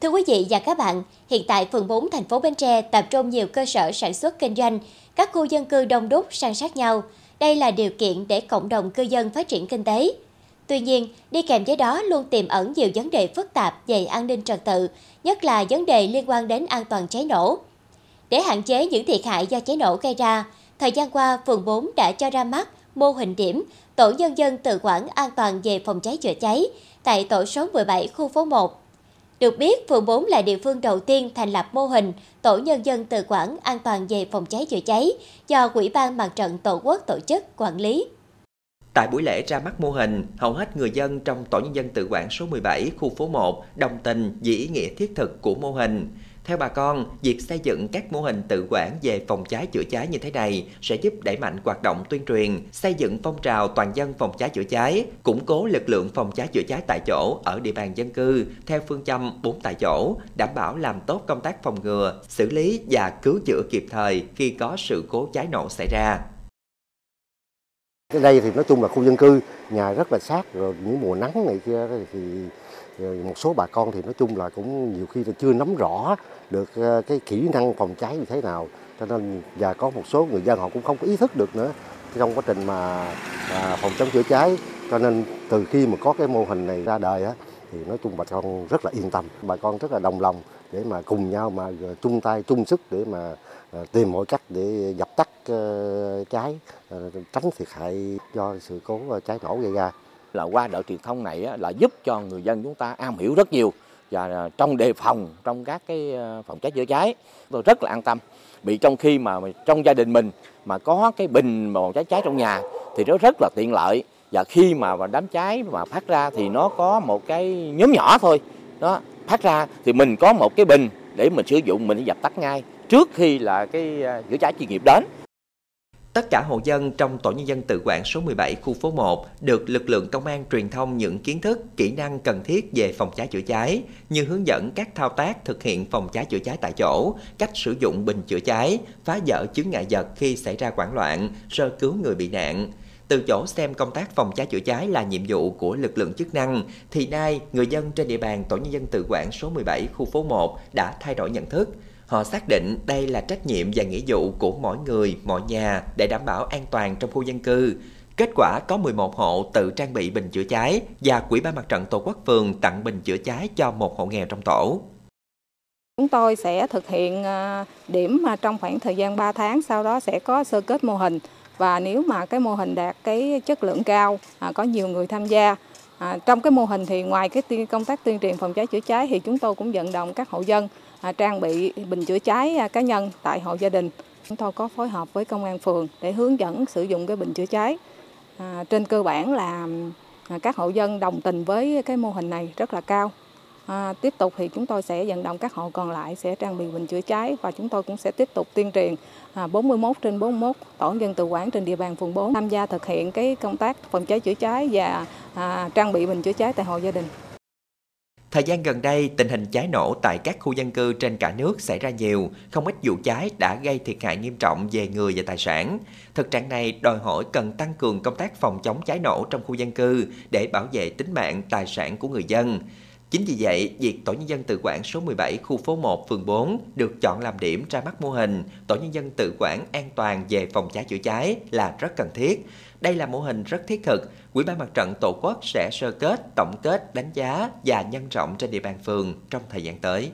Thưa quý vị và các bạn, hiện tại phường 4 thành phố Bến Tre tập trung nhiều cơ sở sản xuất kinh doanh, các khu dân cư đông đúc san sát nhau. Đây là điều kiện để cộng đồng cư dân phát triển kinh tế. Tuy nhiên, đi kèm với đó luôn tiềm ẩn nhiều vấn đề phức tạp về an ninh trật tự, nhất là vấn đề liên quan đến an toàn cháy nổ. Để hạn chế những thiệt hại do cháy nổ gây ra, thời gian qua, phường 4 đã cho ra mắt mô hình điểm Tổ nhân dân tự quản an toàn về phòng cháy chữa cháy tại tổ số 17 khu phố 1. Được biết, phường 4 là địa phương đầu tiên thành lập mô hình Tổ nhân dân tự quản an toàn về phòng cháy chữa cháy do Quỹ ban Mặt trận Tổ quốc tổ chức quản lý. Tại buổi lễ ra mắt mô hình, hầu hết người dân trong Tổ nhân dân tự quản số 17 khu phố 1 đồng tình vì ý nghĩa thiết thực của mô hình. Theo bà con, việc xây dựng các mô hình tự quản về phòng cháy chữa cháy như thế này sẽ giúp đẩy mạnh hoạt động tuyên truyền, xây dựng phong trào toàn dân phòng cháy chữa cháy, củng cố lực lượng phòng cháy chữa cháy tại chỗ ở địa bàn dân cư theo phương châm 4 tại chỗ, đảm bảo làm tốt công tác phòng ngừa, xử lý và cứu chữa kịp thời khi có sự cố cháy nổ xảy ra. Cái đây thì nói chung là khu dân cư, nhà rất là sát rồi những mùa nắng này kia thì một số bà con thì nói chung là cũng nhiều khi là chưa nắm rõ được ờ, cái kỹ năng phòng cháy như thế nào. Cho nên và có một số người dân họ cũng không có ý thức được nữa trong quá trình mà à, phòng chống chữa cháy. Cho nên từ khi mà có cái mô hình này ra đời á thì nói chung bà con rất là yên tâm. Bà con rất là đồng lòng để mà cùng nhau mà chung tay, chung sức để mà à, tìm mọi cách để dập tắt ờ, cháy ờ, tránh thiệt hại do sự cố ờ, cháy nổ gây ra. Là qua đợt truyền thông này là giúp cho người dân chúng ta am hiểu rất nhiều và à, trong đề phòng, trong các cái phòng cháy chữa cháy, tôi rất là an tâm. Bị trong khi mà trong gia đình mình mà có cái bình phòng cháy cháy trong nhà thì nó rất là tiện lợi. Và khi mà đám cháy mà phát ra thì nó có một cái nhóm nhỏ thôi. Đó phát ra thì mình có một cái bình để mình sử dụng mình dập tắt ngay trước khi là cái à, chữa cháy chuyên nghiệp đến Tất cả hộ dân trong Tổ nhân dân tự quản số 17 khu phố 1 được lực lượng công an truyền thông những kiến thức, kỹ năng cần thiết về phòng cháy chữa cháy, như hướng dẫn các thao tác thực hiện phòng cháy chữa cháy tại chỗ, cách sử dụng bình chữa cháy, phá dỡ chứng ngại vật khi xảy ra hoảng loạn, sơ cứu người bị nạn. Từ chỗ xem công tác phòng cháy chữa cháy là nhiệm vụ của lực lượng chức năng, thì nay người dân trên địa bàn Tổ nhân dân tự quản số 17 khu phố 1 đã thay đổi nhận thức, Họ xác định đây là trách nhiệm và nghĩa vụ của mỗi người, mọi nhà để đảm bảo an toàn trong khu dân cư. Kết quả có 11 hộ tự trang bị bình chữa cháy và Quỹ ban mặt trận Tổ quốc phường tặng bình chữa cháy cho một hộ nghèo trong tổ. Chúng tôi sẽ thực hiện à, điểm trong khoảng thời gian 3 tháng, sau đó sẽ có sơ kết mô hình và nếu mà cái mô hình đạt cái chất lượng cao, à, có nhiều người tham gia. À, trong cái mô hình thì ngoài cái công tác tuyên truyền phòng cháy chữa cháy thì chúng tôi cũng vận động các hộ dân À, trang bị bình chữa cháy à, cá nhân tại hộ gia đình. Chúng tôi có phối hợp với công an phường để hướng dẫn sử dụng cái bình chữa cháy. À, trên cơ bản là à, các hộ dân đồng tình với cái mô hình này rất là cao. À, tiếp tục thì chúng tôi sẽ vận động các hộ còn lại sẽ trang bị bình chữa cháy và chúng tôi cũng sẽ tiếp tục tuyên truyền à, 41 trên 41 tổ dân tự quản trên địa bàn phường 4 tham gia thực hiện cái công tác phòng cháy chữa cháy và à, trang bị bình chữa cháy tại hộ gia đình. Thời gian gần đây, tình hình cháy nổ tại các khu dân cư trên cả nước xảy ra nhiều, không ít vụ cháy đã gây thiệt hại nghiêm trọng về người và tài sản. Thực trạng này đòi hỏi cần tăng cường công tác phòng chống cháy nổ trong khu dân cư để bảo vệ tính mạng, tài sản của người dân. Chính vì vậy, việc Tổ nhân dân tự quản số 17 khu phố 1 phường 4 được chọn làm điểm ra mắt mô hình Tổ nhân dân tự quản an toàn về phòng cháy chữa cháy là rất cần thiết. Đây là mô hình rất thiết thực, Quỹ ban Mặt trận Tổ quốc sẽ sơ kết, tổng kết, đánh giá và nhân rộng trên địa bàn phường trong thời gian tới.